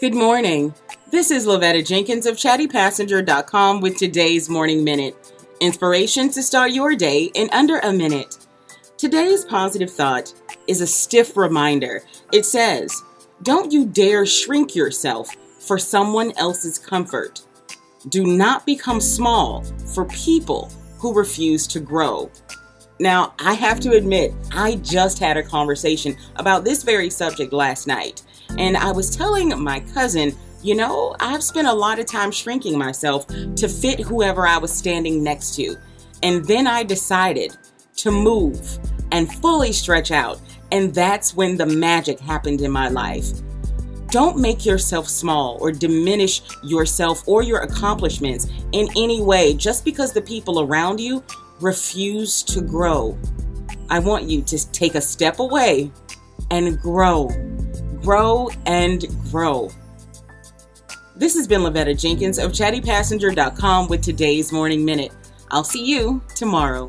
Good morning. This is Lovetta Jenkins of chattypassenger.com with today's Morning Minute. Inspiration to start your day in under a minute. Today's positive thought is a stiff reminder. It says, Don't you dare shrink yourself for someone else's comfort. Do not become small for people who refuse to grow. Now, I have to admit, I just had a conversation about this very subject last night, and I was telling my cousin, you know, I've spent a lot of time shrinking myself to fit whoever I was standing next to. And then I decided to move and fully stretch out, and that's when the magic happened in my life. Don't make yourself small or diminish yourself or your accomplishments in any way just because the people around you refuse to grow. I want you to take a step away and grow. Grow and grow. This has been Lavetta Jenkins of chattypassenger.com with today's Morning Minute. I'll see you tomorrow.